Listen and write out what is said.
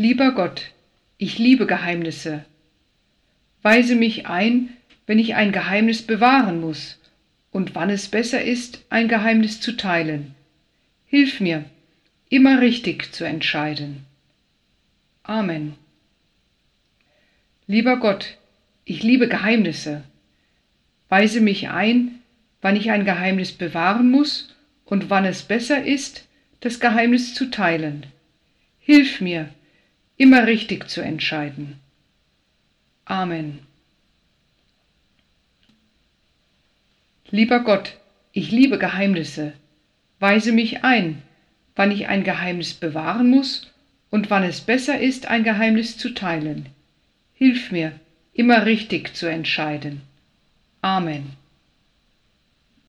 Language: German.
Lieber Gott, ich liebe Geheimnisse. Weise mich ein, wenn ich ein Geheimnis bewahren muss und wann es besser ist, ein Geheimnis zu teilen. Hilf mir, immer richtig zu entscheiden. Amen. Lieber Gott, ich liebe Geheimnisse. Weise mich ein, wann ich ein Geheimnis bewahren muss und wann es besser ist, das Geheimnis zu teilen. Hilf mir, immer richtig zu entscheiden. Amen. Lieber Gott, ich liebe Geheimnisse. Weise mich ein, wann ich ein Geheimnis bewahren muss und wann es besser ist, ein Geheimnis zu teilen. Hilf mir, immer richtig zu entscheiden. Amen.